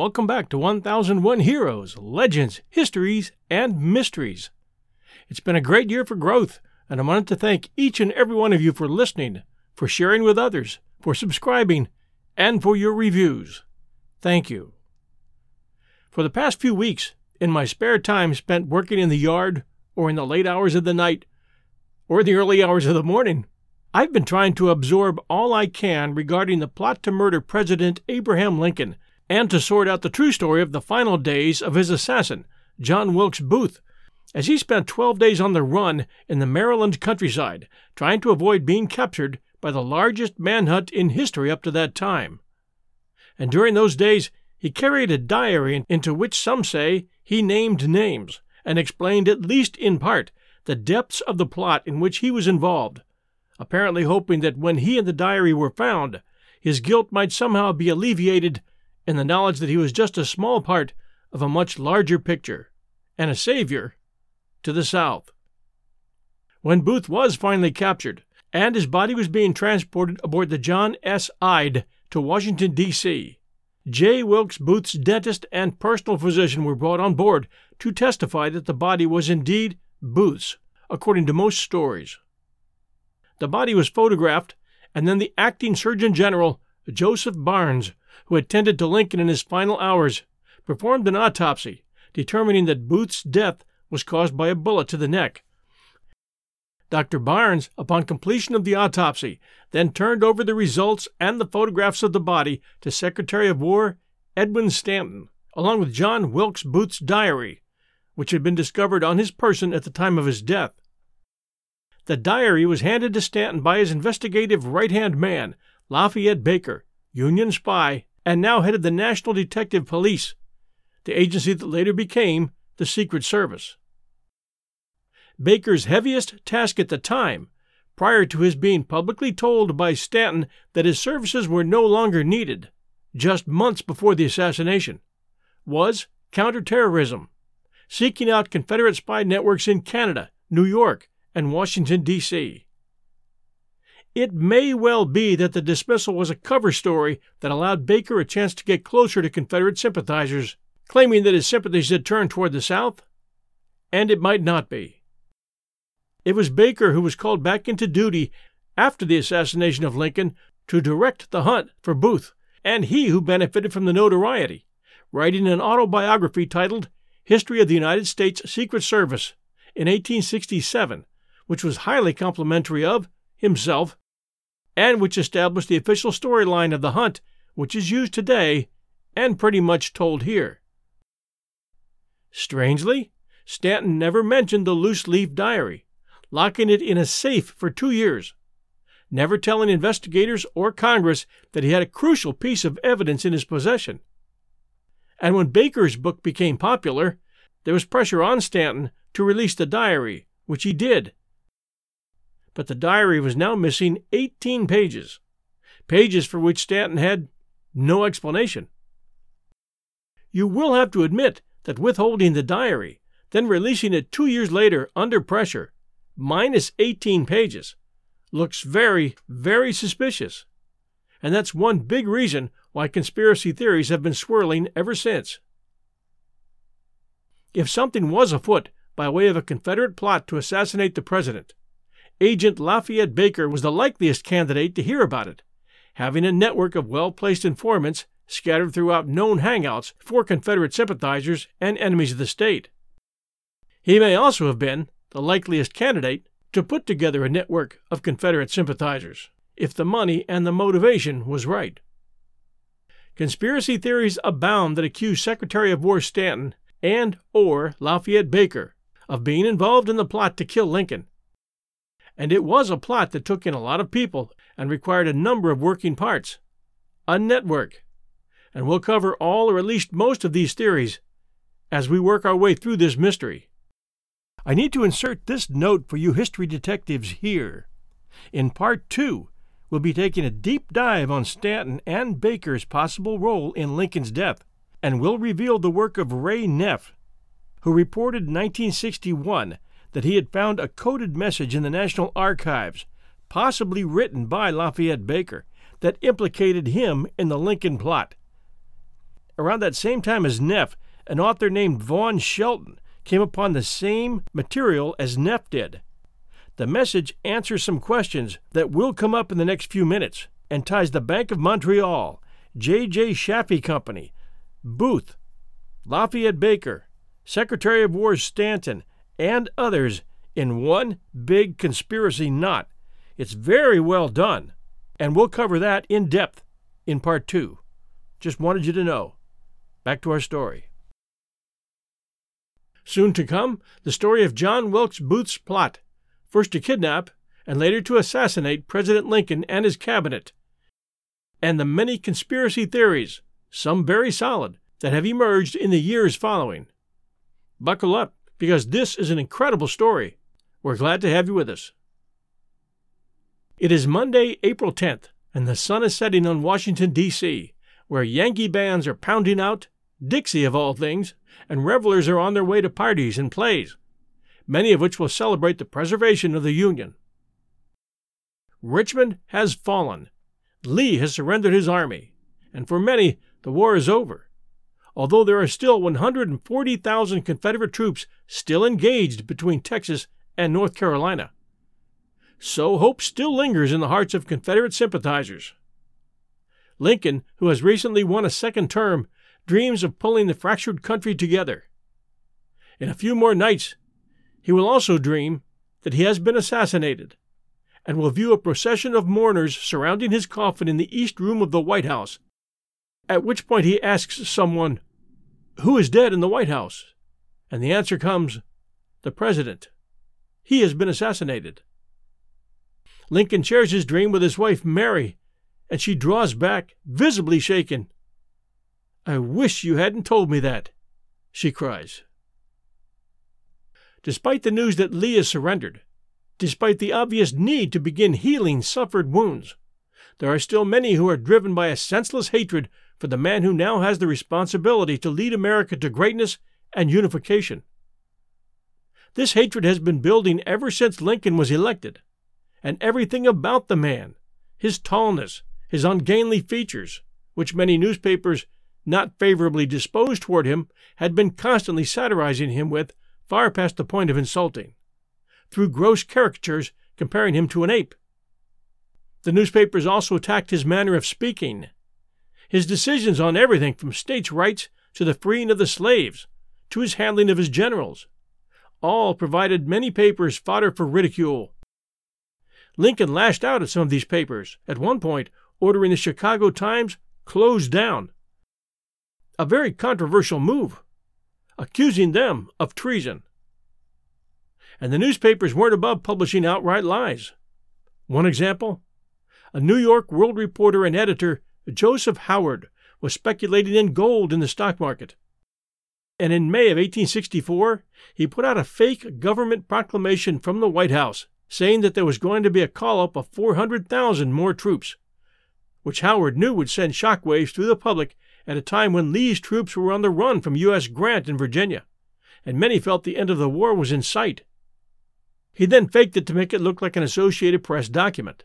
welcome back to 1001 Heroes, Legends, Histories, and Mysteries. It's been a great year for growth, and I wanted to thank each and every one of you for listening, for sharing with others, for subscribing, and for your reviews. Thank you. For the past few weeks, in my spare time spent working in the yard, or in the late hours of the night, or the early hours of the morning, I've been trying to absorb all I can regarding the plot to murder President Abraham Lincoln and to sort out the true story of the final days of his assassin, John Wilkes Booth, as he spent 12 days on the run in the Maryland countryside, trying to avoid being captured by the largest manhunt in history up to that time. And during those days, he carried a diary into which some say he named names and explained, at least in part, the depths of the plot in which he was involved, apparently hoping that when he and the diary were found, his guilt might somehow be alleviated in the knowledge that he was just a small part of a much larger picture, and a savior to the South. When Booth was finally captured, and his body was being transported aboard the John S. Ide to Washington, D.C., J. Wilkes Booth's dentist and personal physician were brought on board to testify that the body was indeed Booth's, according to most stories. The body was photographed, and then the acting Surgeon General, Joseph Barnes, who attended to Lincoln in his final hours, performed an autopsy, determining that Booth's death was caused by a bullet to the neck. Dr. Barnes, upon completion of the autopsy, then turned over the results and the photographs of the body to Secretary of War Edwin Stanton, along with John Wilkes Booth's diary, which had been discovered on his person at the time of his death. The diary was handed to Stanton by his investigative right hand man, Lafayette Baker, Union spy and now headed the National Detective Police, the agency that later became the Secret Service. Baker's heaviest task at the time, prior to his being publicly told by Stanton that his services were no longer needed, just months before the assassination, was counterterrorism, seeking out Confederate spy networks in Canada, New York, and Washington, D.C. It may well be that the dismissal was a cover story that allowed Baker a chance to get closer to Confederate sympathizers, claiming that his sympathies had turned toward the South. And it might not be. It was Baker who was called back into duty after the assassination of Lincoln to direct the hunt for Booth, and he who benefited from the notoriety, writing an autobiography titled History of the United States Secret Service in 1867, which was highly complimentary of himself and which established the official storyline of the hunt, which is used today and pretty much told here. Strangely, Stanton never mentioned the loose leaf diary, locking it in a safe for two years, never telling investigators or Congress that he had a crucial piece of evidence in his possession. And when Baker's book became popular, there was pressure on Stanton to release the diary, which he did but the diary was now missing 18 pages, pages for which Stanton had no explanation. You will have to admit that withholding the diary, then releasing it two years later under pressure, minus 18 pages, looks very, very suspicious. And that's one big reason why conspiracy theories have been swirling ever since. If something was afoot by way of a Confederate plot to assassinate the president, Agent Lafayette Baker was the likeliest candidate to hear about it, having a network of well placed informants scattered throughout known hangouts for Confederate sympathizers and enemies of the state. He may also have been the likeliest candidate to put together a network of Confederate sympathizers, if the money and the motivation was right. Conspiracy theories abound that accuse Secretary of War Stanton and or Lafayette Baker of being involved in the plot to kill Lincoln and it was a plot that took in a lot of people and required a number of working parts. A network. And we'll cover all or at least most of these theories as we work our way through this mystery. I need to insert this note for you history detectives here. In part two, we'll be taking a deep dive on Stanton and Baker's possible role in Lincoln's death, and we'll reveal the work of Ray Neff, who reported in 1961 that he had found a coded message in the National Archives, possibly written by Lafayette Baker, that implicated him in the Lincoln plot. around that same time as Neff, an author named Vaughn Shelton came upon the same material as Neff did. The message answers some questions that will come up in the next few minutes and ties the Bank of Montreal, J.J. Chaffey Company, Booth, Lafayette Baker, Secretary of War Stanton, and others in one big conspiracy knot. It's very well done, and we'll cover that in depth in part two. Just wanted you to know. Back to our story. Soon to come, the story of John Wilkes Booth's plot, first to kidnap and later to assassinate President Lincoln and his cabinet, and the many conspiracy theories, some very solid, that have emerged in the years following. Buckle up, because this is an incredible story. We're glad to have you with us. It is Monday, April 10th, and the sun is setting on Washington, D.C., where Yankee bands are pounding out, Dixie of all things, and revelers are on their way to parties and plays, many of which will celebrate the preservation of the Union. Richmond has fallen. Lee has surrendered his army, and for many, the war is over although there are still 140,000 Confederate troops still engaged between Texas and North Carolina. So hope still lingers in the hearts of Confederate sympathizers. Lincoln, who has recently won a second term, dreams of pulling the fractured country together. In a few more nights, he will also dream that he has been assassinated and will view a procession of mourners surrounding his coffin in the east room of the White House at which point he asks someone, Who is dead in the White House? And the answer comes, The President. He has been assassinated. Lincoln shares his dream with his wife, Mary, and she draws back, visibly shaken. I wish you hadn't told me that, she cries. Despite the news that Lee has surrendered, despite the obvious need to begin healing suffered wounds, there are still many who are driven by a senseless hatred for the man who now has the responsibility to lead America to greatness and unification. This hatred has been building ever since Lincoln was elected, and everything about the man, his tallness, his ungainly features, which many newspapers, not favorably disposed toward him, had been constantly satirizing him with, far past the point of insulting, through gross caricatures comparing him to an ape. The newspapers also attacked his manner of speaking his decisions on everything from states' rights to the freeing of the slaves, to his handling of his generals, all provided many papers fodder for ridicule. Lincoln lashed out at some of these papers, at one point ordering the Chicago Times closed down. A very controversial move, accusing them of treason. And the newspapers weren't above publishing outright lies. One example a New York World reporter and editor Joseph Howard was speculating in gold in the stock market. And in May of 1864, he put out a fake government proclamation from the White House saying that there was going to be a call up of 400,000 more troops, which Howard knew would send shockwaves through the public at a time when Lee's troops were on the run from U.S. Grant in Virginia, and many felt the end of the war was in sight. He then faked it to make it look like an Associated Press document.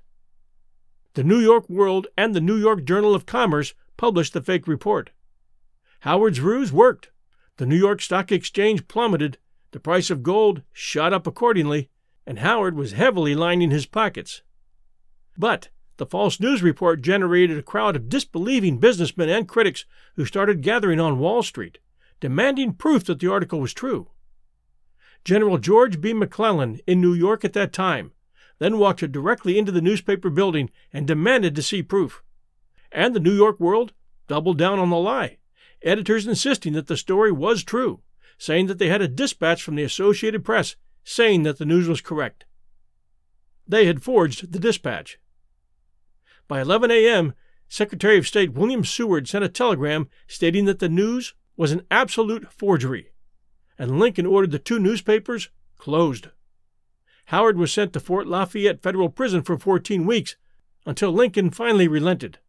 The New York World and the New York Journal of Commerce published the fake report. Howard's ruse worked. The New York Stock Exchange plummeted, the price of gold shot up accordingly, and Howard was heavily lining his pockets. But the false news report generated a crowd of disbelieving businessmen and critics who started gathering on Wall Street, demanding proof that the article was true. General George B. McClellan in New York at that time then walked her directly into the newspaper building and demanded to see proof. And the New York World doubled down on the lie, editors insisting that the story was true, saying that they had a dispatch from the Associated Press saying that the news was correct. They had forged the dispatch. By 11 a.m., Secretary of State William Seward sent a telegram stating that the news was an absolute forgery, and Lincoln ordered the two newspapers closed. Howard was sent to Fort Lafayette Federal Prison for 14 weeks until Lincoln finally relented.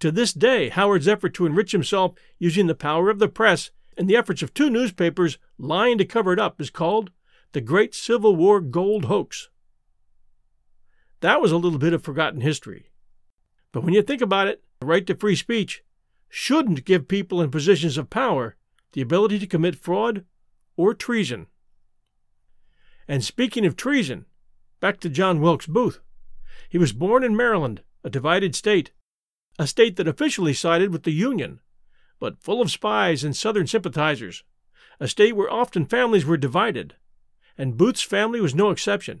To this day, Howard's effort to enrich himself using the power of the press and the efforts of two newspapers lying to cover it up is called the Great Civil War Gold Hoax. That was a little bit of forgotten history. But when you think about it, the right to free speech shouldn't give people in positions of power the ability to commit fraud or treason. And speaking of treason, back to John Wilkes Booth. He was born in Maryland, a divided state, a state that officially sided with the Union, but full of spies and Southern sympathizers, a state where often families were divided, and Booth's family was no exception.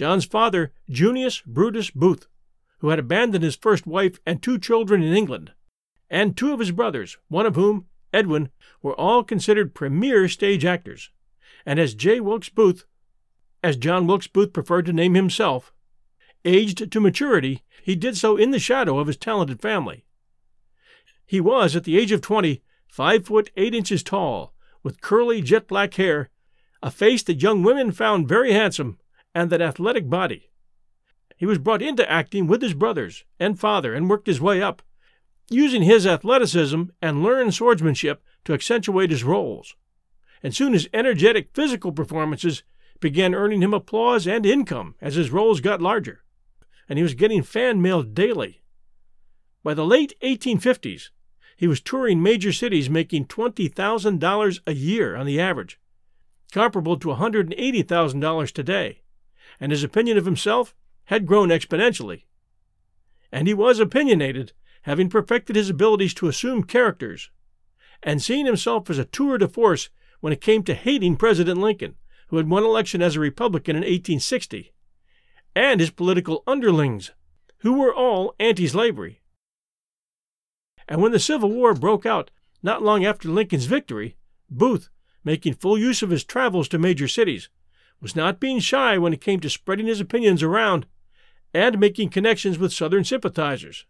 John's father, Junius Brutus Booth, who had abandoned his first wife and two children in England, and two of his brothers, one of whom, Edwin, were all considered premier stage actors. And as J. Wilkes Booth, as John Wilkes Booth preferred to name himself, aged to maturity, he did so in the shadow of his talented family. He was, at the age of twenty, five foot eight inches tall, with curly jet black hair, a face that young women found very handsome, and an athletic body. He was brought into acting with his brothers and father and worked his way up, using his athleticism and learned swordsmanship to accentuate his roles. And soon his energetic physical performances began earning him applause and income as his roles got larger, and he was getting fan mail daily. By the late 1850s, he was touring major cities making $20,000 a year on the average, comparable to $180,000 today and his opinion of himself had grown exponentially. And he was opinionated, having perfected his abilities to assume characters, and seeing himself as a tour de force when it came to hating President Lincoln, who had won election as a Republican in 1860, and his political underlings, who were all anti slavery. And when the Civil War broke out not long after Lincoln's victory, Booth, making full use of his travels to major cities, was not being shy when it came to spreading his opinions around and making connections with Southern sympathizers.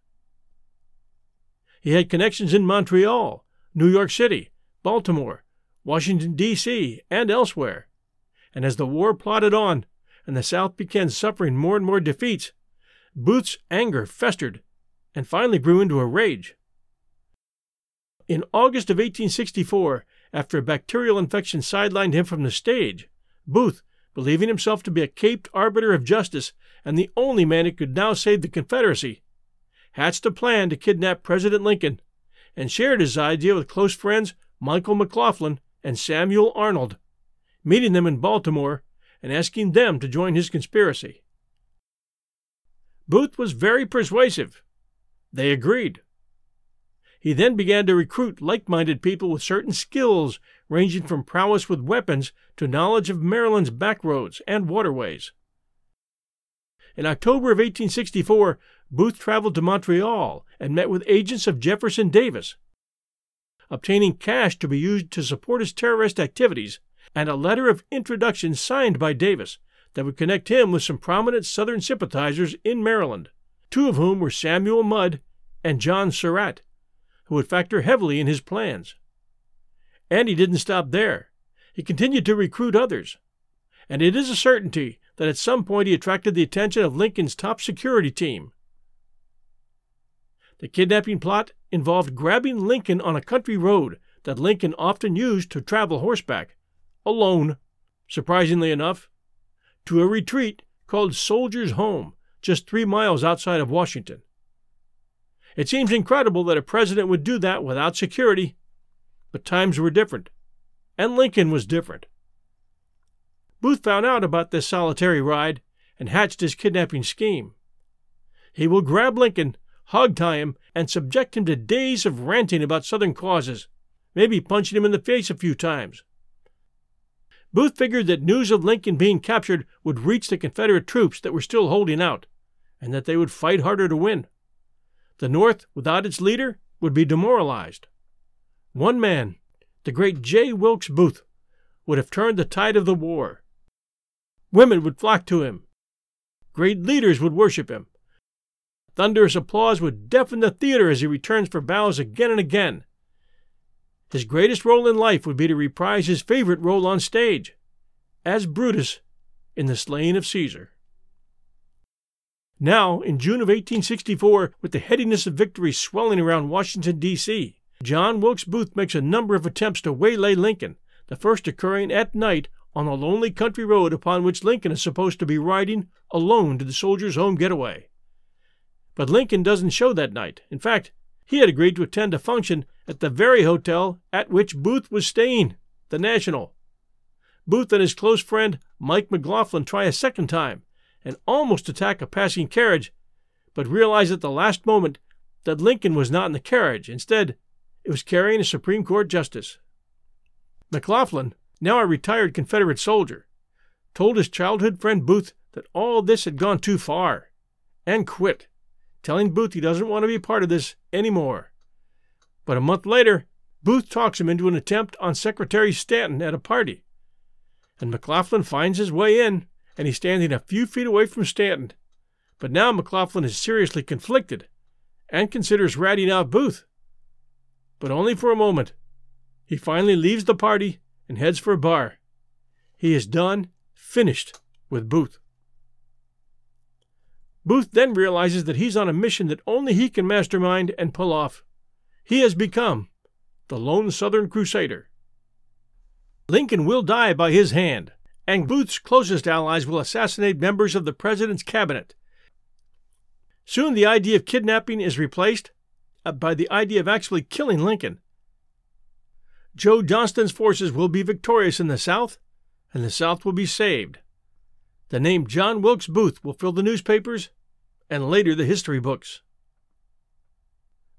He had connections in Montreal, New York City, Baltimore, Washington, D.C., and elsewhere. And as the war plodded on and the South began suffering more and more defeats, Booth's anger festered and finally grew into a rage. In August of 1864, after a bacterial infection sidelined him from the stage, Booth, believing himself to be a caped arbiter of justice and the only man who could now save the Confederacy, hatched a plan to kidnap President Lincoln and shared his idea with close friends Michael McLaughlin and Samuel Arnold, meeting them in Baltimore and asking them to join his conspiracy. Booth was very persuasive. They agreed. He then began to recruit like minded people with certain skills, ranging from prowess with weapons to knowledge of Maryland's back roads and waterways. In October of 1864, Booth traveled to Montreal and met with agents of Jefferson Davis, obtaining cash to be used to support his terrorist activities and a letter of introduction signed by Davis that would connect him with some prominent Southern sympathizers in Maryland, two of whom were Samuel Mudd and John Surratt who would factor heavily in his plans. And he didn't stop there. He continued to recruit others. And it is a certainty that at some point he attracted the attention of Lincoln's top security team. The kidnapping plot involved grabbing Lincoln on a country road that Lincoln often used to travel horseback, alone, surprisingly enough, to a retreat called Soldier's Home, just three miles outside of Washington. It seems incredible that a president would do that without security, but times were different, and Lincoln was different. Booth found out about this solitary ride and hatched his kidnapping scheme. He will grab Lincoln, hog tie him, and subject him to days of ranting about Southern causes, maybe punching him in the face a few times. Booth figured that news of Lincoln being captured would reach the Confederate troops that were still holding out, and that they would fight harder to win. The North, without its leader, would be demoralized. One man, the great J. Wilkes Booth, would have turned the tide of the war. Women would flock to him. Great leaders would worship him. Thunderous applause would deafen the theater as he returns for bows again and again. His greatest role in life would be to reprise his favorite role on stage, as Brutus in The Slaying of Caesar. Now, in June of 1864, with the headiness of victory swelling around Washington, D.C., John Wilkes Booth makes a number of attempts to waylay Lincoln, the first occurring at night on a lonely country road upon which Lincoln is supposed to be riding alone to the soldiers' home getaway. But Lincoln doesn't show that night. In fact, he had agreed to attend a function at the very hotel at which Booth was staying, the National. Booth and his close friend Mike McLaughlin try a second time and almost attack a passing carriage, but realize at the last moment that Lincoln was not in the carriage. Instead, it was carrying a Supreme Court justice. McLaughlin, now a retired Confederate soldier, told his childhood friend Booth that all this had gone too far and quit telling Booth he doesn't want to be part of this anymore. But a month later, Booth talks him into an attempt on Secretary Stanton at a party. And McLaughlin finds his way in, and he's standing a few feet away from Stanton. But now McLaughlin is seriously conflicted and considers ratting out Booth. But only for a moment. He finally leaves the party and heads for a bar. He is done, finished with Booth. Booth then realizes that he's on a mission that only he can mastermind and pull off. He has become the lone Southern crusader. Lincoln will die by his hand, and Booth's closest allies will assassinate members of the president's cabinet. Soon the idea of kidnapping is replaced Uh, by the idea of actually killing Lincoln. Joe Johnston's forces will be victorious in the South, and the South will be saved. The name John Wilkes Booth will fill the newspapers and later the history books.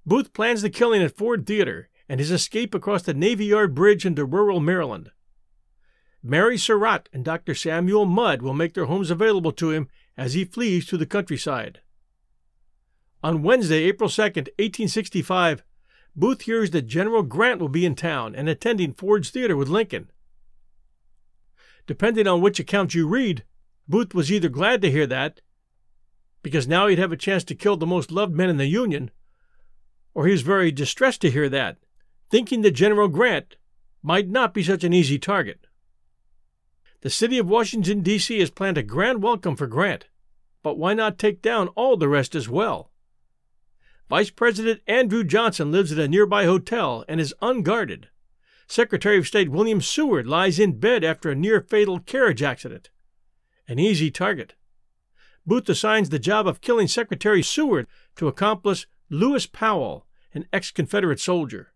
Booth plans the killing at Ford Theater and his escape across the Navy Yard Bridge into rural Maryland. Mary Surratt and Dr. Samuel Mudd will make their homes available to him as he flees to the countryside. On Wednesday, April 2, 1865, Booth hears that General Grant will be in town and attending Ford's Theater with Lincoln. Depending on which account you read, Booth was either glad to hear that, because now he'd have a chance to kill the most loved men in the Union, or he was very distressed to hear that, thinking that General Grant might not be such an easy target. The city of Washington, D.C. has planned a grand welcome for Grant, but why not take down all the rest as well? Vice President Andrew Johnson lives at a nearby hotel and is unguarded. Secretary of State William Seward lies in bed after a near fatal carriage accident an easy target. Booth assigns the job of killing Secretary Seward to accomplice Lewis Powell, an ex Confederate soldier.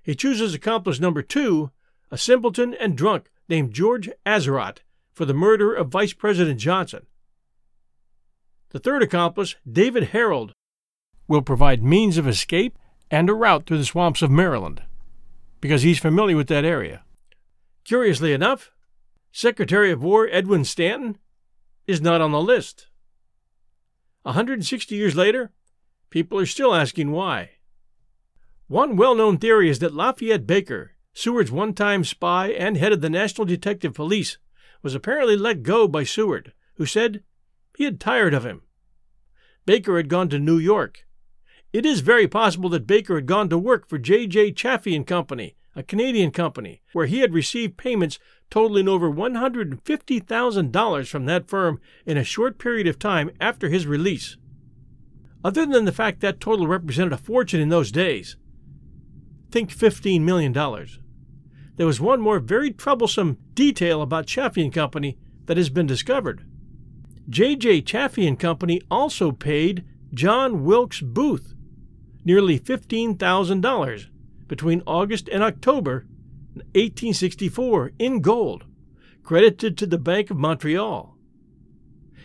He chooses accomplice number two, a simpleton and drunk named George Atzerodt, for the murder of Vice President Johnson. The third accomplice, David Herold, will provide means of escape and a route through the swamps of Maryland, because he's familiar with that area. Curiously enough, Secretary of War Edwin Stanton is not on the list. 160 years later, people are still asking why. One well known theory is that Lafayette Baker, Seward's one time spy and head of the National Detective Police, was apparently let go by Seward, who said he had tired of him. Baker had gone to New York. It is very possible that Baker had gone to work for J. J. Chaffey and Company, a Canadian company, where he had received payments totaling over $150,000 from that firm in a short period of time after his release. Other than the fact that total represented a fortune in those days, think $15 million. There was one more very troublesome detail about Chaffey and Company that has been discovered. J.J. Chaffey and Company also paid John Wilkes Booth nearly $15,000 between August and October 1864 in gold, credited to the Bank of Montreal.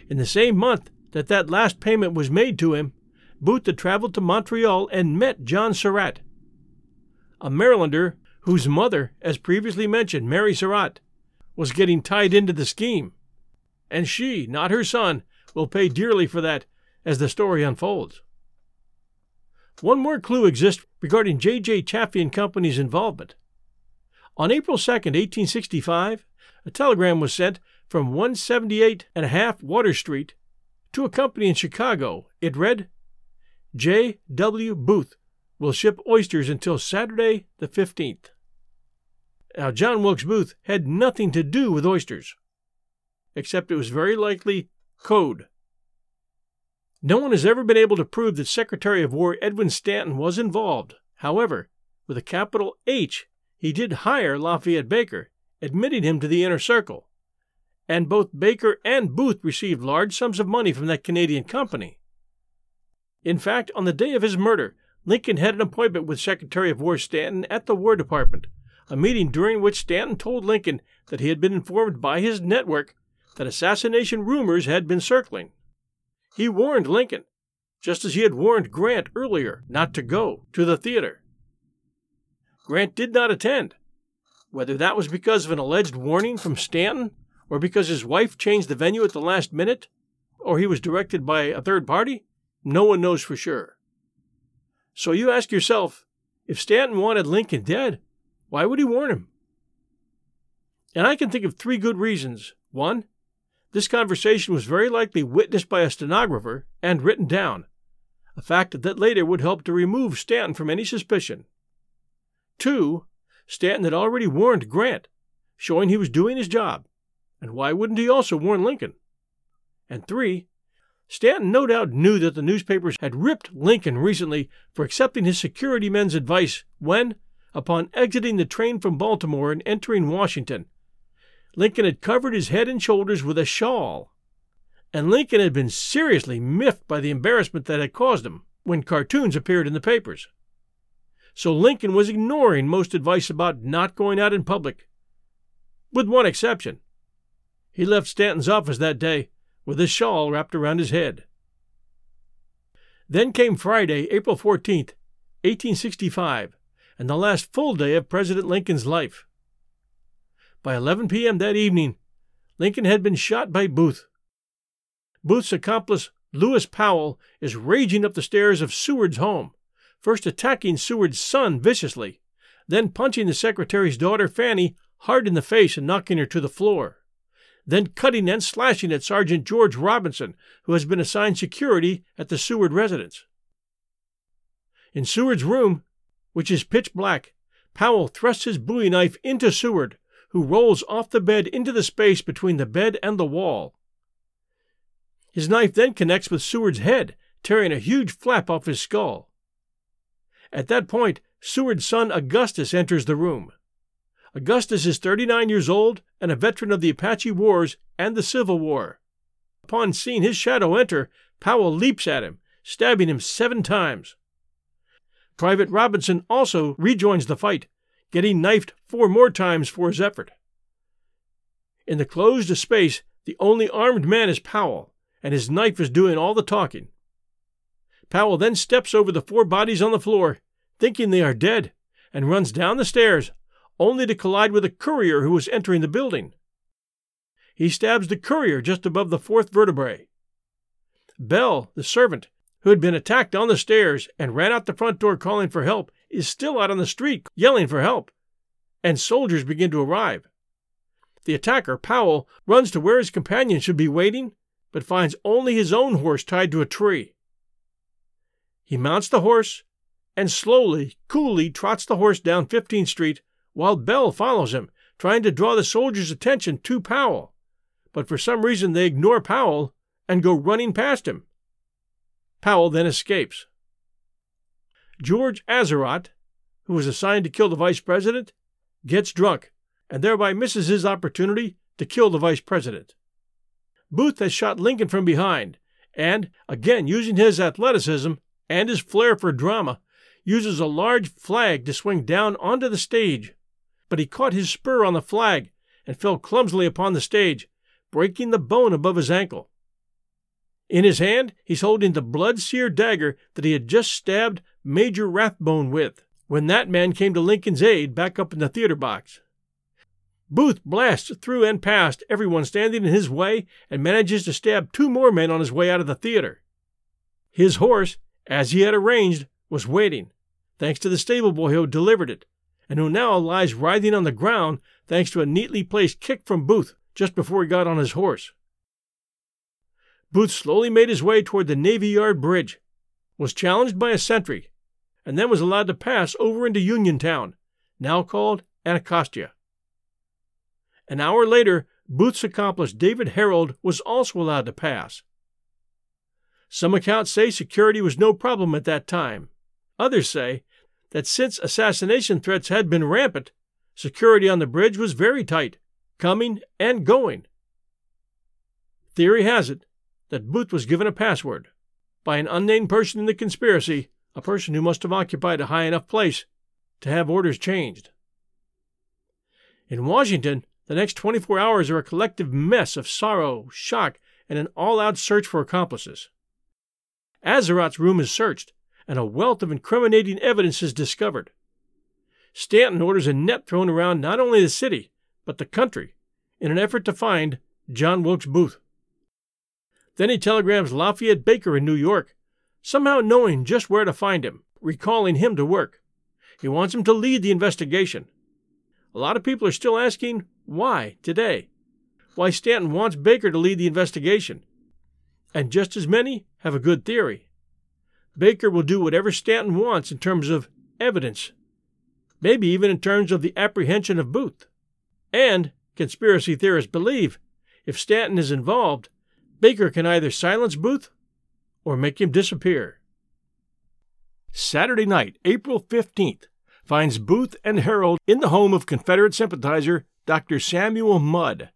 In the same month that that last payment was made to him, Booth traveled to Montreal and met John Surratt, a Marylander whose mother, as previously mentioned, Mary Surratt, was getting tied into the scheme. And she, not her son, will pay dearly for that as the story unfolds. One more clue exists regarding J.J. Chaffey and Company's involvement. On April 2, 1865, a telegram was sent from 178 and a half Water Street to a company in Chicago. It read J. W. Booth will ship oysters until Saturday the 15th. Now, John Wilkes Booth had nothing to do with oysters, except it was very likely code. No one has ever been able to prove that Secretary of War Edwin Stanton was involved. However, with a capital H, he did hire Lafayette Baker, admitting him to the inner circle. And both Baker and Booth received large sums of money from that Canadian company. In fact, on the day of his murder, Lincoln had an appointment with Secretary of War Stanton at the War Department, a meeting during which Stanton told Lincoln that he had been informed by his network that assassination rumors had been circling. He warned Lincoln, just as he had warned Grant earlier not to go to the theater. Grant did not attend. Whether that was because of an alleged warning from Stanton, or because his wife changed the venue at the last minute, or he was directed by a third party, no one knows for sure. So you ask yourself if Stanton wanted Lincoln dead, why would he warn him? And I can think of three good reasons. One, this conversation was very likely witnessed by a stenographer and written down, a fact that later would help to remove Stanton from any suspicion. Two, Stanton had already warned Grant, showing he was doing his job, and why wouldn't he also warn Lincoln? And three, Stanton no doubt knew that the newspapers had ripped Lincoln recently for accepting his security men's advice when, upon exiting the train from Baltimore and entering Washington, Lincoln had covered his head and shoulders with a shawl. And Lincoln had been seriously miffed by the embarrassment that had caused him when cartoons appeared in the papers. So Lincoln was ignoring most advice about not going out in public. With one exception. He left Stanton's office that day with a shawl wrapped around his head. Then came Friday, April 14th, 1865, and the last full day of President Lincoln's life. By 11 p.m. that evening, Lincoln had been shot by Booth. Booth's accomplice, Lewis Powell, is raging up the stairs of Seward's home, first attacking Seward's son viciously, then punching the secretary's daughter Fanny hard in the face and knocking her to the floor then cutting and slashing at Sergeant George Robinson, who has been assigned security at the Seward residence. In Seward's room, which is pitch black, Powell thrusts his bowie knife into Seward, who rolls off the bed into the space between the bed and the wall. His knife then connects with Seward's head, tearing a huge flap off his skull. At that point, Seward's son Augustus enters the room. Augustus is 39 years old and a veteran of the Apache Wars and the Civil War. Upon seeing his shadow enter, Powell leaps at him, stabbing him seven times. Private Robinson also rejoins the fight, getting knifed four more times for his effort. In the closed space, the only armed man is Powell, and his knife is doing all the talking. Powell then steps over the four bodies on the floor, thinking they are dead, and runs down the stairs, only to collide with a courier who was entering the building. He stabs the courier just above the fourth vertebrae. Bell, the servant, who had been attacked on the stairs and ran out the front door calling for help, is still out on the street yelling for help, and soldiers begin to arrive. The attacker, Powell, runs to where his companion should be waiting, but finds only his own horse tied to a tree. He mounts the horse and slowly, coolly trots the horse down 15th Street while Bell follows him, trying to draw the soldiers' attention to Powell. But for some reason they ignore Powell and go running past him. Powell then escapes. George Atzerodt, who was assigned to kill the vice president, gets drunk and thereby misses his opportunity to kill the vice president. Booth has shot Lincoln from behind and, again using his athleticism and his flair for drama, uses a large flag to swing down onto the stage but he caught his spur on the flag and fell clumsily upon the stage, breaking the bone above his ankle. In his hand, he's holding the blood seared dagger that he had just stabbed Major Rathbone with when that man came to Lincoln's aid back up in the theater box. Booth blasts through and past everyone standing in his way and manages to stab two more men on his way out of the theater. His horse, as he had arranged, was waiting, thanks to the stable boy who delivered it, and who now lies writhing on the ground thanks to a neatly placed kick from Booth just before he got on his horse. Booth slowly made his way toward the Navy Yard Bridge, was challenged by a sentry, and then was allowed to pass over into Uniontown, now called Anacostia. An hour later, Booth's accomplice David Herold was also allowed to pass. Some accounts say security was no problem at that time. Others say that since assassination threats had been rampant, security on the bridge was very tight, coming and going. Theory has it that Booth was given a password by an unnamed person in the conspiracy, a person who must have occupied a high enough place to have orders changed. In Washington, the next 24 hours are a collective mess of sorrow, shock, and an all out search for accomplices. Atzerodt's room is searched, and a wealth of incriminating evidence is discovered. Stanton orders a net thrown around not only the city, but the country, in an effort to find John Wilkes Booth. Then he telegrams Lafayette Baker in New York, somehow knowing just where to find him, recalling him to work. He wants him to lead the investigation. A lot of people are still asking why today. Why Stanton wants Baker to lead the investigation. And just as many have a good theory. Baker will do whatever Stanton wants in terms of evidence, maybe even in terms of the apprehension of Booth. And, conspiracy theorists believe, if Stanton is involved, Baker can either silence Booth or make him disappear. Saturday night, April 15th, finds Booth and Herold in the home of Confederate sympathizer Dr. Samuel Mudd,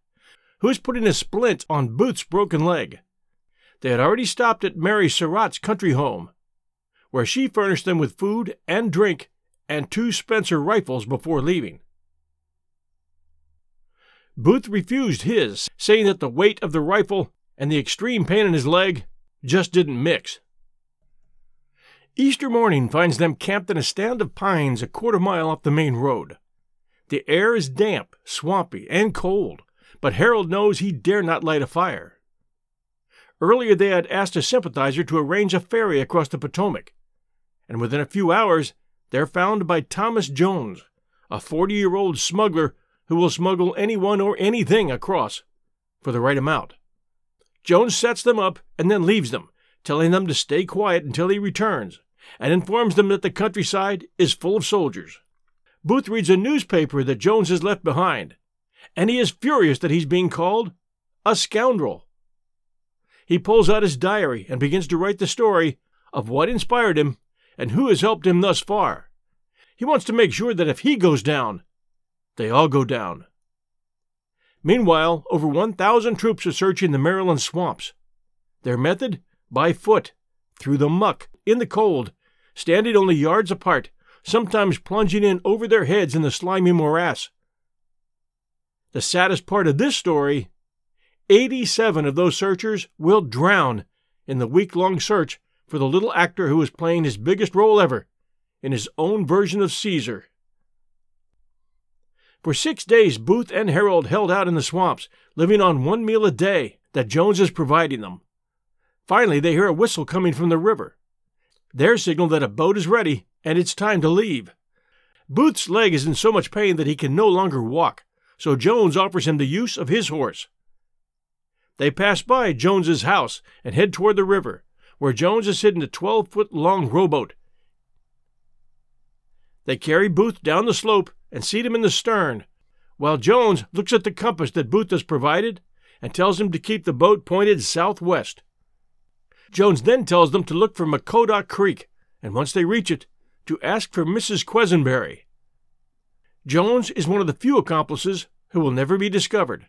who is putting a splint on Booth's broken leg. They had already stopped at Mary Surratt's country home, where she furnished them with food and drink and two Spencer rifles before leaving. Booth refused his, saying that the weight of the rifle and the extreme pain in his leg just didn't mix. Easter morning finds them camped in a stand of pines a quarter mile off the main road. The air is damp, swampy, and cold, but Herold knows he dare not light a fire. Earlier they had asked a sympathizer to arrange a ferry across the Potomac, and within a few hours they're found by Thomas Jones, a 40 year old smuggler who will smuggle anyone or anything across for the right amount. Jones sets them up and then leaves them, telling them to stay quiet until he returns, and informs them that the countryside is full of soldiers. Booth reads a newspaper that Jones has left behind, and he is furious that he's being called a scoundrel. He pulls out his diary and begins to write the story of what inspired him and who has helped him thus far. He wants to make sure that if he goes down, they all go down. Meanwhile, over 1,000 troops are searching the Maryland swamps. Their method? By foot, through the muck, in the cold, standing only yards apart, sometimes plunging in over their heads in the slimy morass. The saddest part of this story 87 of those searchers will drown in the week long search for the little actor who is playing his biggest role ever in his own version of Caesar. For six days, Booth and Herold held out in the swamps, living on one meal a day that Jones is providing them. Finally, they hear a whistle coming from the river. Their signal that a boat is ready and it's time to leave. Booth's leg is in so much pain that he can no longer walk, so Jones offers him the use of his horse. They pass by Jones's house and head toward the river, where Jones is hidden a 12 foot long rowboat. They carry Booth down the slope and seat him in the stern, while Jones looks at the compass that Booth has provided and tells him to keep the boat pointed southwest. Jones then tells them to look for Machodoc Creek, and once they reach it, to ask for Mrs. Quesenberry. Jones is one of the few accomplices who will never be discovered.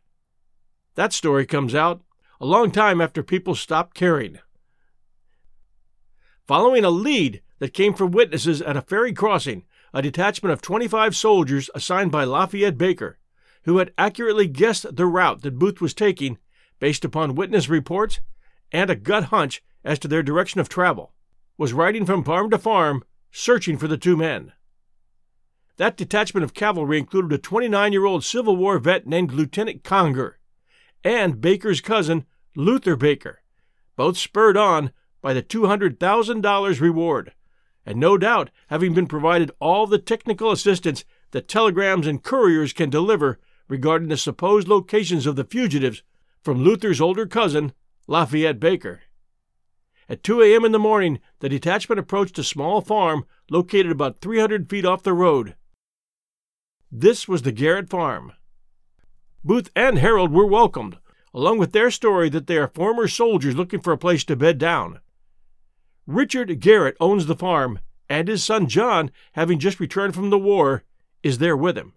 That story comes out a long time after people stopped caring. Following a lead that came from witnesses at a ferry crossing a detachment of 25 soldiers assigned by Lafayette Baker, who had accurately guessed the route that Booth was taking based upon witness reports and a gut hunch as to their direction of travel, was riding from farm to farm searching for the two men. That detachment of cavalry included a 29 year old Civil War vet named Lieutenant Conger and Baker's cousin, Luther Baker, both spurred on by the $200,000 reward and no doubt having been provided all the technical assistance that telegrams and couriers can deliver regarding the supposed locations of the fugitives from Luther's older cousin, Lafayette Baker. At 2 a.m. in the morning, the detachment approached a small farm located about 300 feet off the road. This was the Garrett farm. Booth and Herold were welcomed, along with their story that they are former soldiers looking for a place to bed down. Richard Garrett owns the farm, and his son John, having just returned from the war, is there with him.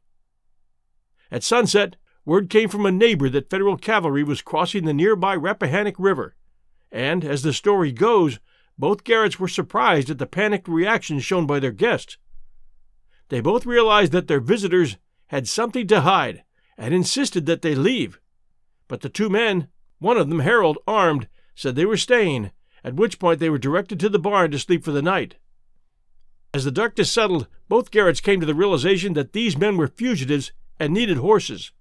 At sunset, word came from a neighbor that Federal cavalry was crossing the nearby Rappahannock River, and, as the story goes, both Garretts were surprised at the panicked reaction shown by their guests. They both realized that their visitors had something to hide and insisted that they leave. But the two men, one of them Herold, armed, said they were staying, at which point they were directed to the barn to sleep for the night. As the darkness settled, both Garretts came to the realization that these men were fugitives and needed horses.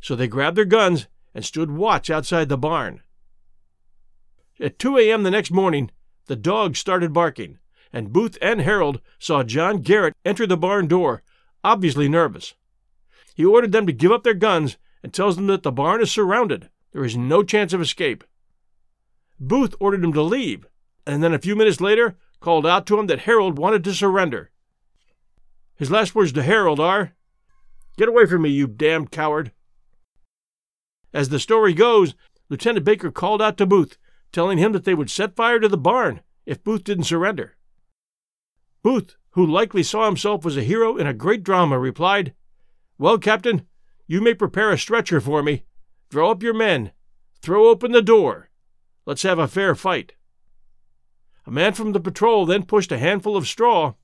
So they grabbed their guns and stood watch outside the barn. At 2 a.m. the next morning, the dogs started barking, and Booth and Herold saw John Garrett enter the barn door, obviously nervous. He ordered them to give up their guns and tells them that the barn is surrounded. There is no chance of escape. Booth ordered him to leave, and then a few minutes later called out to him that Herold wanted to surrender. His last words to Herold are, Get away from me, you damned coward. As the story goes, Lieutenant Baker called out to Booth, telling him that they would set fire to the barn if Booth didn't surrender. Booth, who likely saw himself as a hero in a great drama, replied, Well, Captain, you may prepare a stretcher for me. Draw up your men. Throw open the door. Let's have a fair fight. A man from the patrol then pushed a handful of straw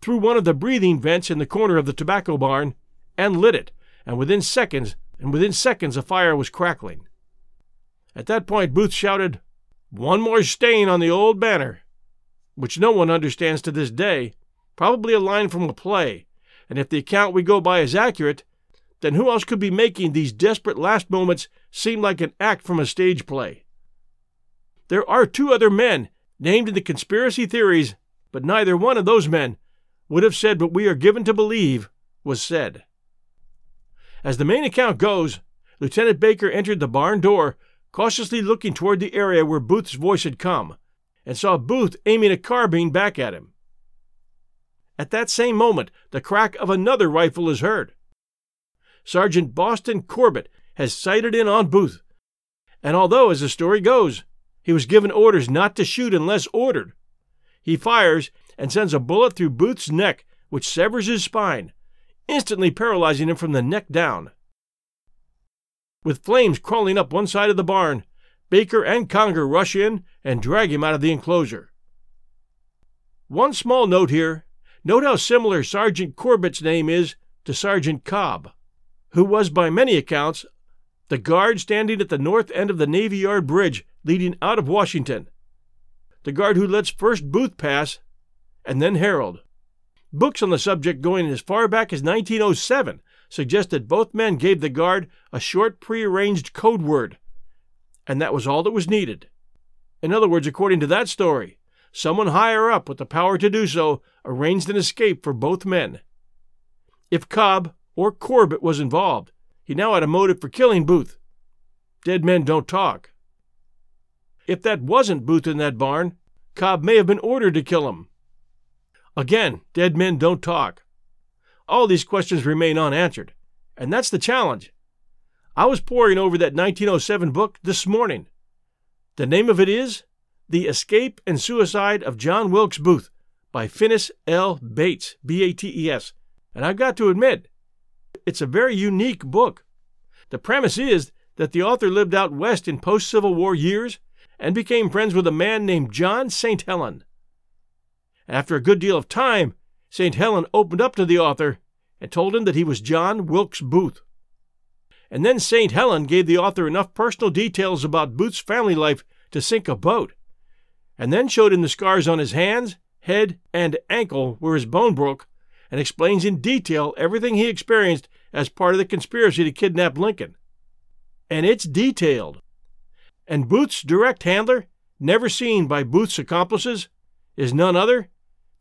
through one of the breathing vents in the corner of the tobacco barn and lit it, and within seconds, and within seconds a fire was crackling. At that point Booth shouted, "One more stain on the old banner," which no one understands to this day, probably a line from a play, and if the account we go by is accurate, then who else could be making these desperate last moments seem like an act from a stage play? There are two other men named in the conspiracy theories, but neither one of those men would have said what we are given to believe was said. As the main account goes, Lieutenant Baker entered the barn door, cautiously looking toward the area where Booth's voice had come, and saw Booth aiming a carbine back at him. At that same moment, the crack of another rifle is heard. Sergeant Boston Corbett has sighted in on Booth, and although, as the story goes, he was given orders not to shoot unless ordered. He fires and sends a bullet through Booth's neck, which severs his spine, instantly paralyzing him from the neck down. With flames crawling up one side of the barn, Baker and Conger rush in and drag him out of the enclosure. One small note here note how similar Sergeant Corbett's name is to Sergeant Cobb, who was, by many accounts, the guard standing at the north end of the Navy Yard Bridge leading out of Washington. The guard who lets first Booth pass and then Herold. Books on the subject going as far back as 1907 suggest that both men gave the guard a short prearranged code word, and that was all that was needed. In other words, according to that story, someone higher up with the power to do so arranged an escape for both men. If Cobb or Corbett was involved, he now had a motive for killing Booth. Dead men don't talk. If that wasn't Booth in that barn, Cobb may have been ordered to kill him. Again, dead men don't talk. All these questions remain unanswered, and that's the challenge. I was poring over that 1907 book this morning. The name of it is The Escape and Suicide of John Wilkes Booth by Finis L. Bates, B A T E S, and I've got to admit, it's a very unique book. The premise is that the author lived out west in post Civil War years and became friends with a man named John St. Helen. After a good deal of time, St. Helen opened up to the author and told him that he was John Wilkes Booth. And then St. Helen gave the author enough personal details about Booth's family life to sink a boat, and then showed him the scars on his hands, head, and ankle where his bone broke, and explains in detail everything he experienced as part of the conspiracy to kidnap Lincoln. And it's detailed and Booth's direct handler, never seen by Booth's accomplices, is none other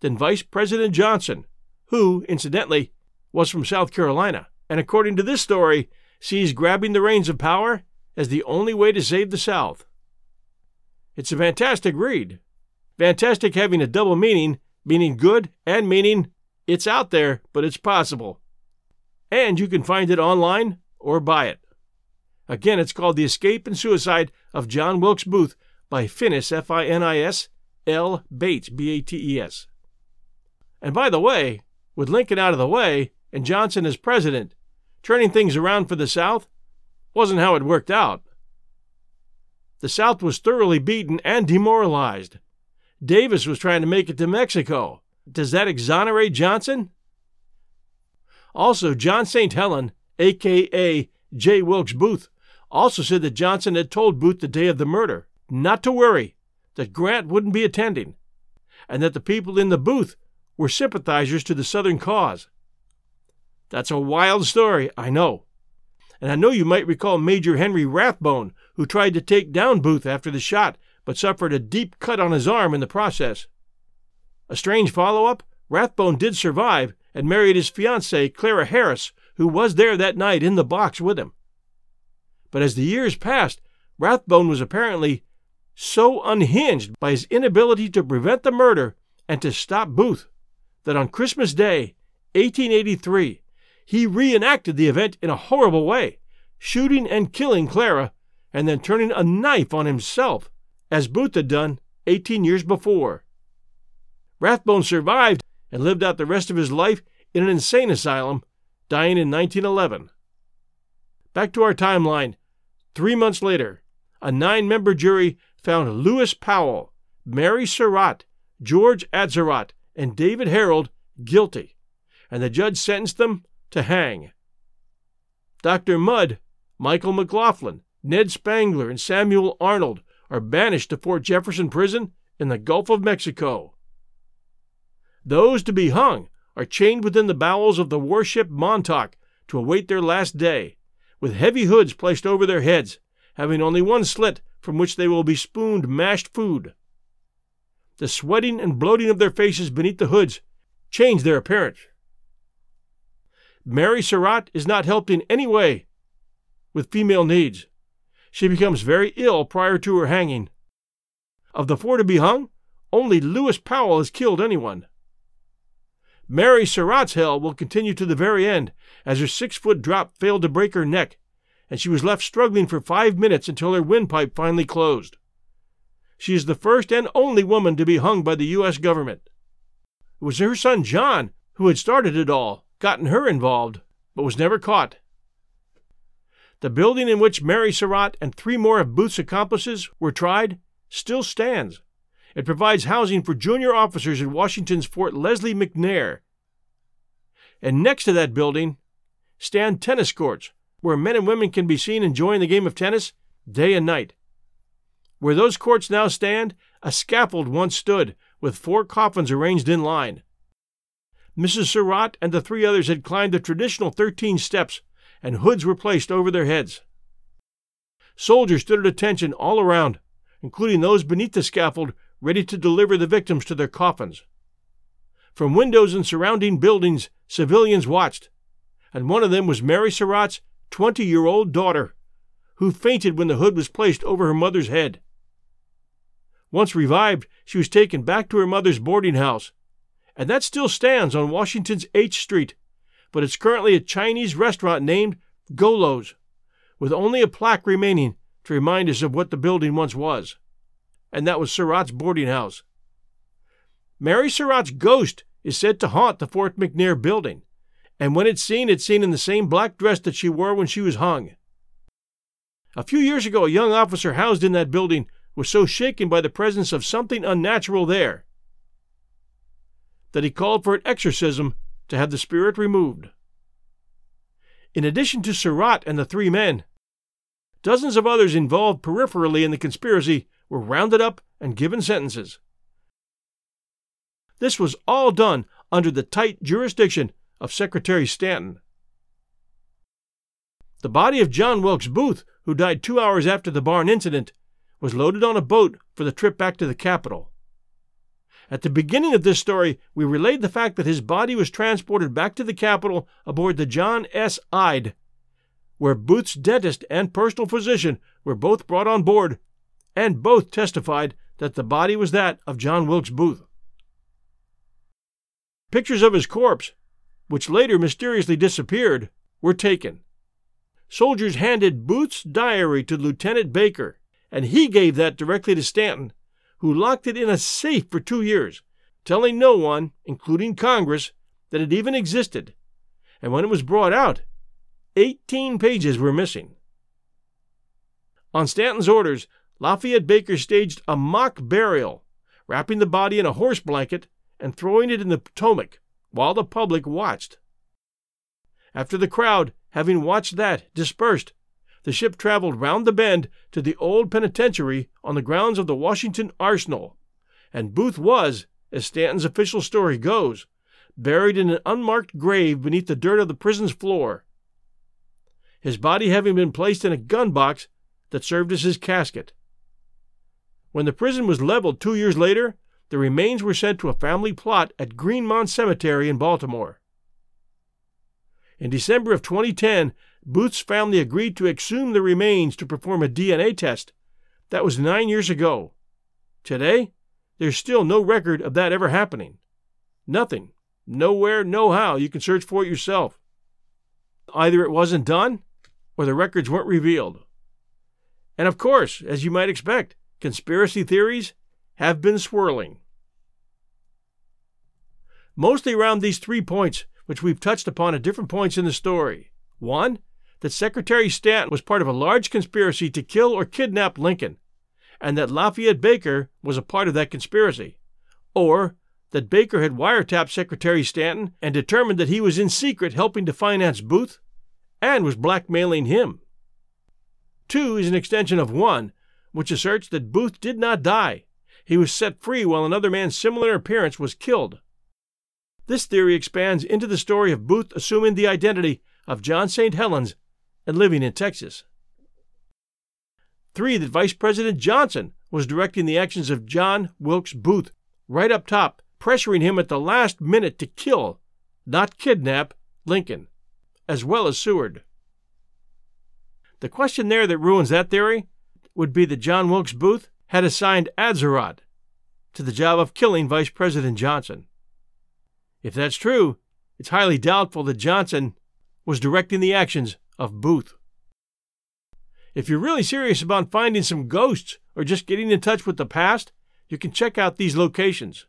than Vice President Johnson, who, incidentally, was from South Carolina, and according to this story, sees grabbing the reins of power as the only way to save the South. It's a fantastic read. Fantastic having a double meaning, meaning good and meaning it's out there, but it's possible. And you can find it online or buy it. Again, it's called The Escape and Suicide of John Wilkes Booth by Finis, F I N I S, L. Bates, B A T E S. And by the way, with Lincoln out of the way and Johnson as president, turning things around for the South wasn't how it worked out. The South was thoroughly beaten and demoralized. Davis was trying to make it to Mexico. Does that exonerate Johnson? Also, John St. Helen, aka J. Wilkes Booth, also said that Johnson had told Booth the day of the murder not to worry, that Grant wouldn't be attending, and that the people in the booth were sympathizers to the Southern cause. That's a wild story, I know. And I know you might recall Major Henry Rathbone, who tried to take down Booth after the shot, but suffered a deep cut on his arm in the process. A strange follow up Rathbone did survive and married his fiancée, Clara Harris, who was there that night in the box with him. But as the years passed, Rathbone was apparently so unhinged by his inability to prevent the murder and to stop Booth that on Christmas Day, 1883, he reenacted the event in a horrible way, shooting and killing Clara and then turning a knife on himself, as Booth had done 18 years before. Rathbone survived and lived out the rest of his life in an insane asylum, dying in 1911. Back to our timeline. Three months later, a nine member jury found Lewis Powell, Mary Surratt, George Atzerodt, and David Herold guilty, and the judge sentenced them to hang. Dr. Mudd, Michael McLaughlin, Ned Spangler, and Samuel Arnold are banished to Fort Jefferson Prison in the Gulf of Mexico. Those to be hung are chained within the bowels of the warship Montauk to await their last day, with heavy hoods placed over their heads, having only one slit from which they will be spooned mashed food. The sweating and bloating of their faces beneath the hoods change their appearance. Mary Surratt is not helped in any way with female needs. She becomes very ill prior to her hanging. Of the four to be hung, only Lewis Powell has killed anyone. Mary Surratt's hell will continue to the very end, as her six foot drop failed to break her neck, and she was left struggling for five minutes until her windpipe finally closed. She is the first and only woman to be hung by the U.S. government. It was her son John who had started it all, gotten her involved, but was never caught. The building in which Mary Surratt and three more of Booth's accomplices were tried still stands. It provides housing for junior officers in Washington's Fort Leslie McNair. And next to that building stand tennis courts where men and women can be seen enjoying the game of tennis day and night. Where those courts now stand, a scaffold once stood with four coffins arranged in line. Mrs. Surratt and the three others had climbed the traditional 13 steps, and hoods were placed over their heads. Soldiers stood at attention all around, including those beneath the scaffold ready to deliver the victims to their coffins. From windows in surrounding buildings, civilians watched, and one of them was Mary Surratt's 20 year old daughter, who fainted when the hood was placed over her mother's head. Once revived, she was taken back to her mother's boarding house, and that still stands on Washington's H Street, but it's currently a Chinese restaurant named Golo's, with only a plaque remaining to remind us of what the building once was and that was Surratt's boarding house. Mary Surratt's ghost is said to haunt the Fort McNair building, and when it's seen, it's seen in the same black dress that she wore when she was hung. A few years ago, a young officer housed in that building was so shaken by the presence of something unnatural there that he called for an exorcism to have the spirit removed. In addition to Surratt and the three men, dozens of others involved peripherally in the conspiracy were rounded up and given sentences. This was all done under the tight jurisdiction of Secretary Stanton. The body of John Wilkes Booth, who died two hours after the barn incident, was loaded on a boat for the trip back to the capital. At the beginning of this story, we relayed the fact that his body was transported back to the capital aboard the John S. Ide, where Booth's dentist and personal physician were both brought on board and both testified that the body was that of John Wilkes Booth. Pictures of his corpse, which later mysteriously disappeared, were taken. Soldiers handed Booth's diary to Lieutenant Baker, and he gave that directly to Stanton, who locked it in a safe for two years, telling no one, including Congress, that it even existed. And when it was brought out, 18 pages were missing. On Stanton's orders, Lafayette Baker staged a mock burial, wrapping the body in a horse blanket and throwing it in the Potomac while the public watched. After the crowd, having watched that, dispersed, the ship traveled round the bend to the old penitentiary on the grounds of the Washington Arsenal, and Booth was, as Stanton's official story goes, buried in an unmarked grave beneath the dirt of the prison's floor, his body having been placed in a gun box that served as his casket. When the prison was leveled two years later, the remains were sent to a family plot at Greenmount Cemetery in Baltimore. In December of 2010, Booth's family agreed to exhume the remains to perform a DNA test. That was nine years ago. Today, there's still no record of that ever happening. Nothing. Nowhere, no how. You can search for it yourself. Either it wasn't done, or the records weren't revealed. And of course, as you might expect, conspiracy theories have been swirling. Mostly around these three points, which we've touched upon at different points in the story. One, that Secretary Stanton was part of a large conspiracy to kill or kidnap Lincoln, and that Lafayette Baker was a part of that conspiracy. Or that Baker had wiretapped Secretary Stanton and determined that he was in secret helping to finance Booth and was blackmailing him. Two is an extension of one, which asserts that Booth did not die. He was set free while another man similar in appearance was killed. This theory expands into the story of Booth assuming the identity of John St. Helens and living in Texas. Three, that Vice President Johnson was directing the actions of John Wilkes Booth right up top, pressuring him at the last minute to kill, not kidnap, Lincoln, as well as Seward. The question there that ruins that theory would be that John Wilkes Booth had assigned Atzerodt to the job of killing Vice President Johnson. If that's true, it's highly doubtful that Johnson was directing the actions of Booth. If you're really serious about finding some ghosts or just getting in touch with the past, you can check out these locations.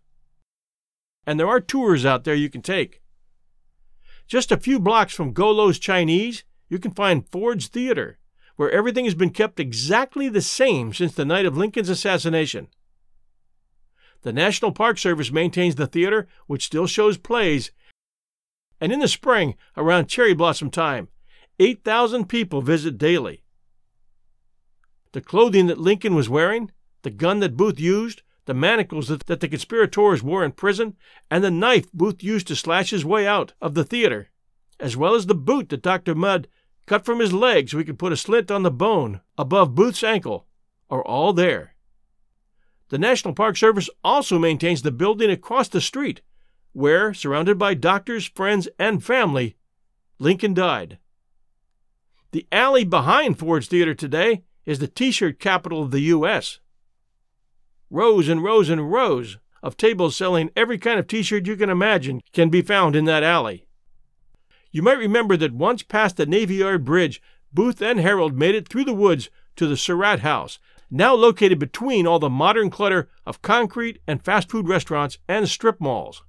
And there are tours out there you can take. Just a few blocks from Golo's Chinese, you can find Ford's Theater, where everything has been kept exactly the same since the night of Lincoln's assassination. The National Park Service maintains the theater, which still shows plays. And in the spring, around cherry blossom time, 8,000 people visit daily. The clothing that Lincoln was wearing, the gun that Booth used, the manacles that, that the conspirators wore in prison, and the knife Booth used to slash his way out of the theater, as well as the boot that Dr. Mudd cut from his leg so he could put a slit on the bone above Booth's ankle, are all there. The National Park Service also maintains the building across the street, where, surrounded by doctors, friends, and family, Lincoln died. The alley behind Ford's Theater today is the t shirt capital of the U.S. Rows and rows and rows of tables selling every kind of t shirt you can imagine can be found in that alley. You might remember that once past the Navy Yard Bridge, Booth and Herold made it through the woods to the Surratt House, now located between all the modern clutter of concrete and fast food restaurants and strip malls.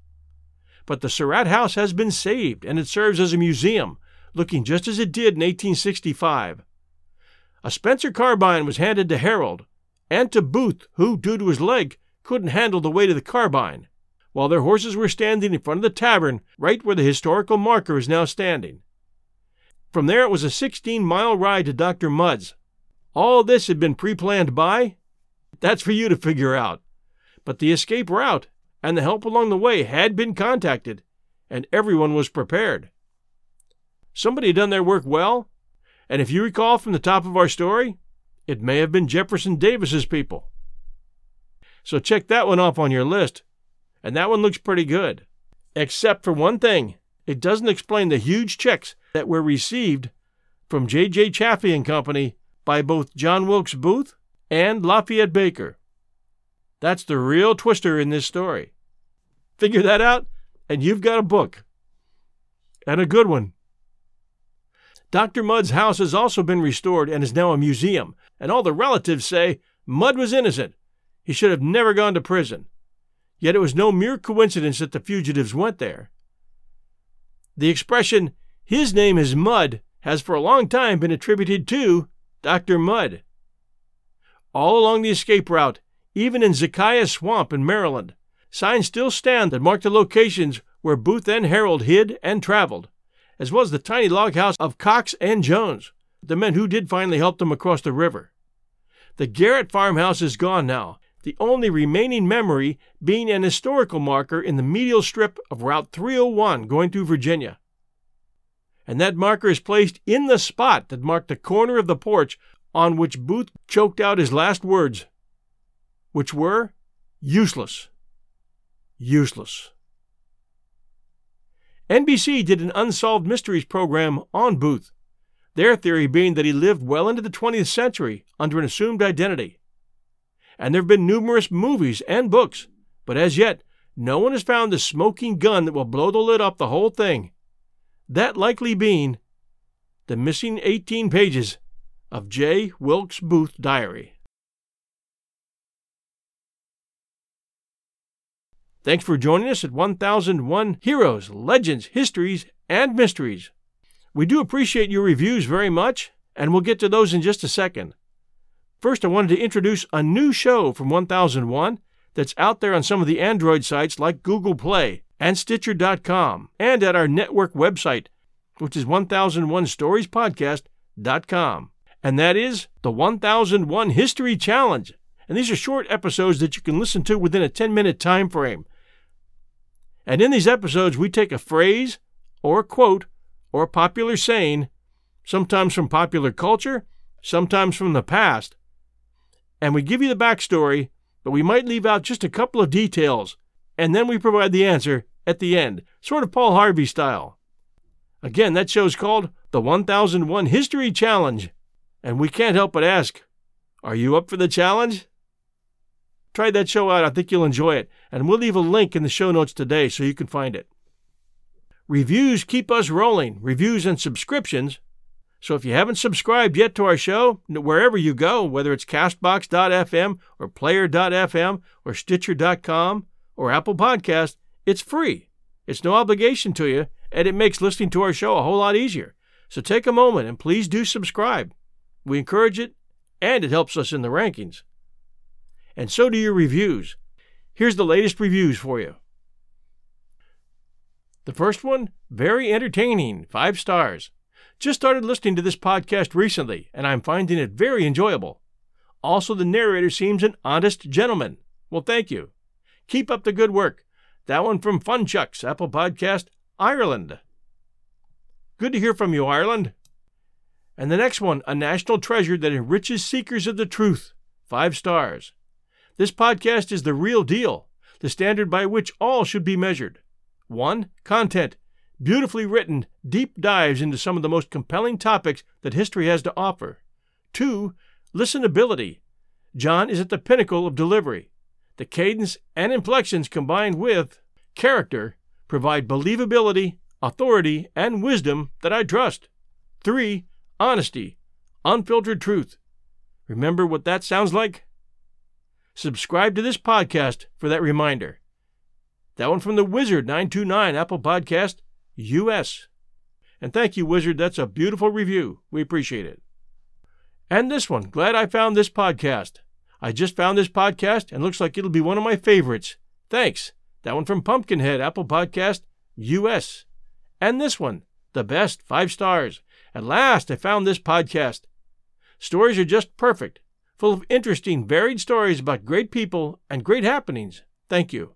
But the Surratt House has been saved and it serves as a museum, looking just as it did in 1865. A Spencer carbine was handed to Herold and to Booth, who, due to his leg, couldn't handle the weight of the carbine, while their horses were standing in front of the tavern right where the historical marker is now standing. From there it was a 16 mile ride to Dr. Mudd's, all this had been pre planned by? That's for you to figure out. But the escape route and the help along the way had been contacted, and everyone was prepared. Somebody had done their work well, and if you recall from the top of our story, it may have been Jefferson Davis's people. So check that one off on your list, and that one looks pretty good. Except for one thing, it doesn't explain the huge checks that were received from J.J. Chaffey and Company by both John Wilkes Booth and Lafayette Baker. That's the real twister in this story. Figure that out, and you've got a book. And a good one. Dr. Mudd's house has also been restored and is now a museum, and all the relatives say Mudd was innocent. He should have never gone to prison. Yet it was no mere coincidence that the fugitives went there. The expression, his name is Mudd, has for a long time been attributed to Dr. Mudd. All along the escape route, even in Zekiah Swamp in Maryland, signs still stand that mark the locations where Booth and Herold hid and traveled, as well as the tiny log house of Cox and Jones, the men who did finally help them across the river. The Garrett farmhouse is gone now, the only remaining memory being an historical marker in the medial strip of Route 301 going through Virginia. And that marker is placed in the spot that marked the corner of the porch on which Booth choked out his last words, which were useless. Useless. NBC did an Unsolved Mysteries program on Booth, their theory being that he lived well into the 20th century under an assumed identity. And there have been numerous movies and books, but as yet, no one has found the smoking gun that will blow the lid off the whole thing. That likely being the missing 18 pages of J. Wilkes Booth Diary. Thanks for joining us at 1001 Heroes, Legends, Histories, and Mysteries. We do appreciate your reviews very much, and we'll get to those in just a second. First, I wanted to introduce a new show from 1001 that's out there on some of the Android sites like Google Play and Stitcher.com, and at our network website, which is 1001storiespodcast.com. And that is the 1001 History Challenge. And these are short episodes that you can listen to within a 10 minute time frame. And in these episodes, we take a phrase or a quote or a popular saying, sometimes from popular culture, sometimes from the past, and we give you the backstory, but we might leave out just a couple of details, and then we provide the answer at the end, sort of Paul Harvey style. Again, that show's called the 1001 History Challenge, and we can't help but ask, are you up for the challenge? Try that show out. I think you'll enjoy it. And we'll leave a link in the show notes today so you can find it. Reviews keep us rolling, reviews and subscriptions. So if you haven't subscribed yet to our show, wherever you go, whether it's castbox.fm or player.fm or stitcher.com or Apple Podcast, it's free. It's no obligation to you, and it makes listening to our show a whole lot easier. So take a moment and please do subscribe. We encourage it, and it helps us in the rankings and so do your reviews. Here's the latest reviews for you. The first one, very entertaining, five stars. Just started listening to this podcast recently, and I'm finding it very enjoyable. Also, the narrator seems an honest gentleman. Well, thank you. Keep up the good work. That one from Funchucks, Apple Podcast, Ireland. Good to hear from you, Ireland. And the next one, a national treasure that enriches seekers of the truth. Five stars. This podcast is the real deal, the standard by which all should be measured. 1. Content. Beautifully written, deep dives into some of the most compelling topics that history has to offer. 2. Listenability. John is at the pinnacle of delivery. The cadence and inflections combined with character provide believability, authority, and wisdom that I trust. 3. Honesty. Unfiltered truth. Remember what that sounds like? Subscribe to this podcast for that reminder. That one from the Wizard 929 Apple Podcast, US. And thank you, Wizard. That's a beautiful review. We appreciate it. And this one, glad I found this podcast. I just found this podcast and looks like it'll be one of my favorites. Thanks. That one from Pumpkinhead Apple Podcast, US. And this one, the best, five stars. At last I found this podcast. Stories are just perfect full of interesting, varied stories about great people and great happenings. Thank you.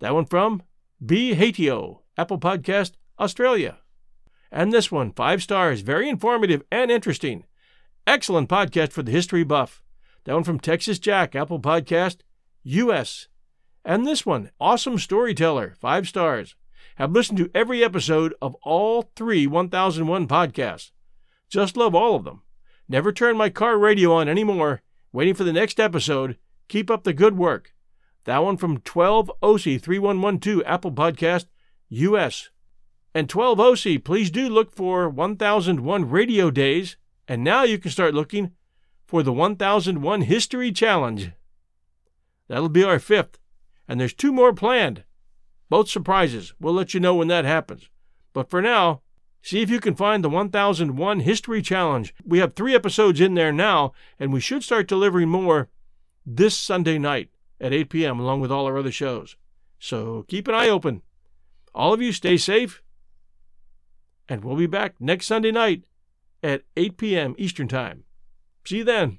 That one from B. Hatio, Apple Podcast, Australia. And this one, five stars, very informative and interesting. Excellent podcast for the history buff. That one from Texas Jack, Apple Podcast, US. And this one, awesome storyteller, five stars. Have listened to every episode of all three 1001 podcasts. Just love all of them. Never turn my car radio on anymore waiting for the next episode. Keep up the good work. That one from 12 OC 3112 Apple Podcast US. And 12 OC, please do look for 1001 Radio Days. And now you can start looking for the 1001 History Challenge. That'll be our fifth. And there's two more planned. Both surprises. We'll let you know when that happens. But for now, see if you can find the 1001 History Challenge. We have three episodes in there now, and we should start delivering more this Sunday night at 8 p.m., along with all our other shows. So keep an eye open. All of you stay safe, and we'll be back next Sunday night at 8 p.m. Eastern Time. See you then.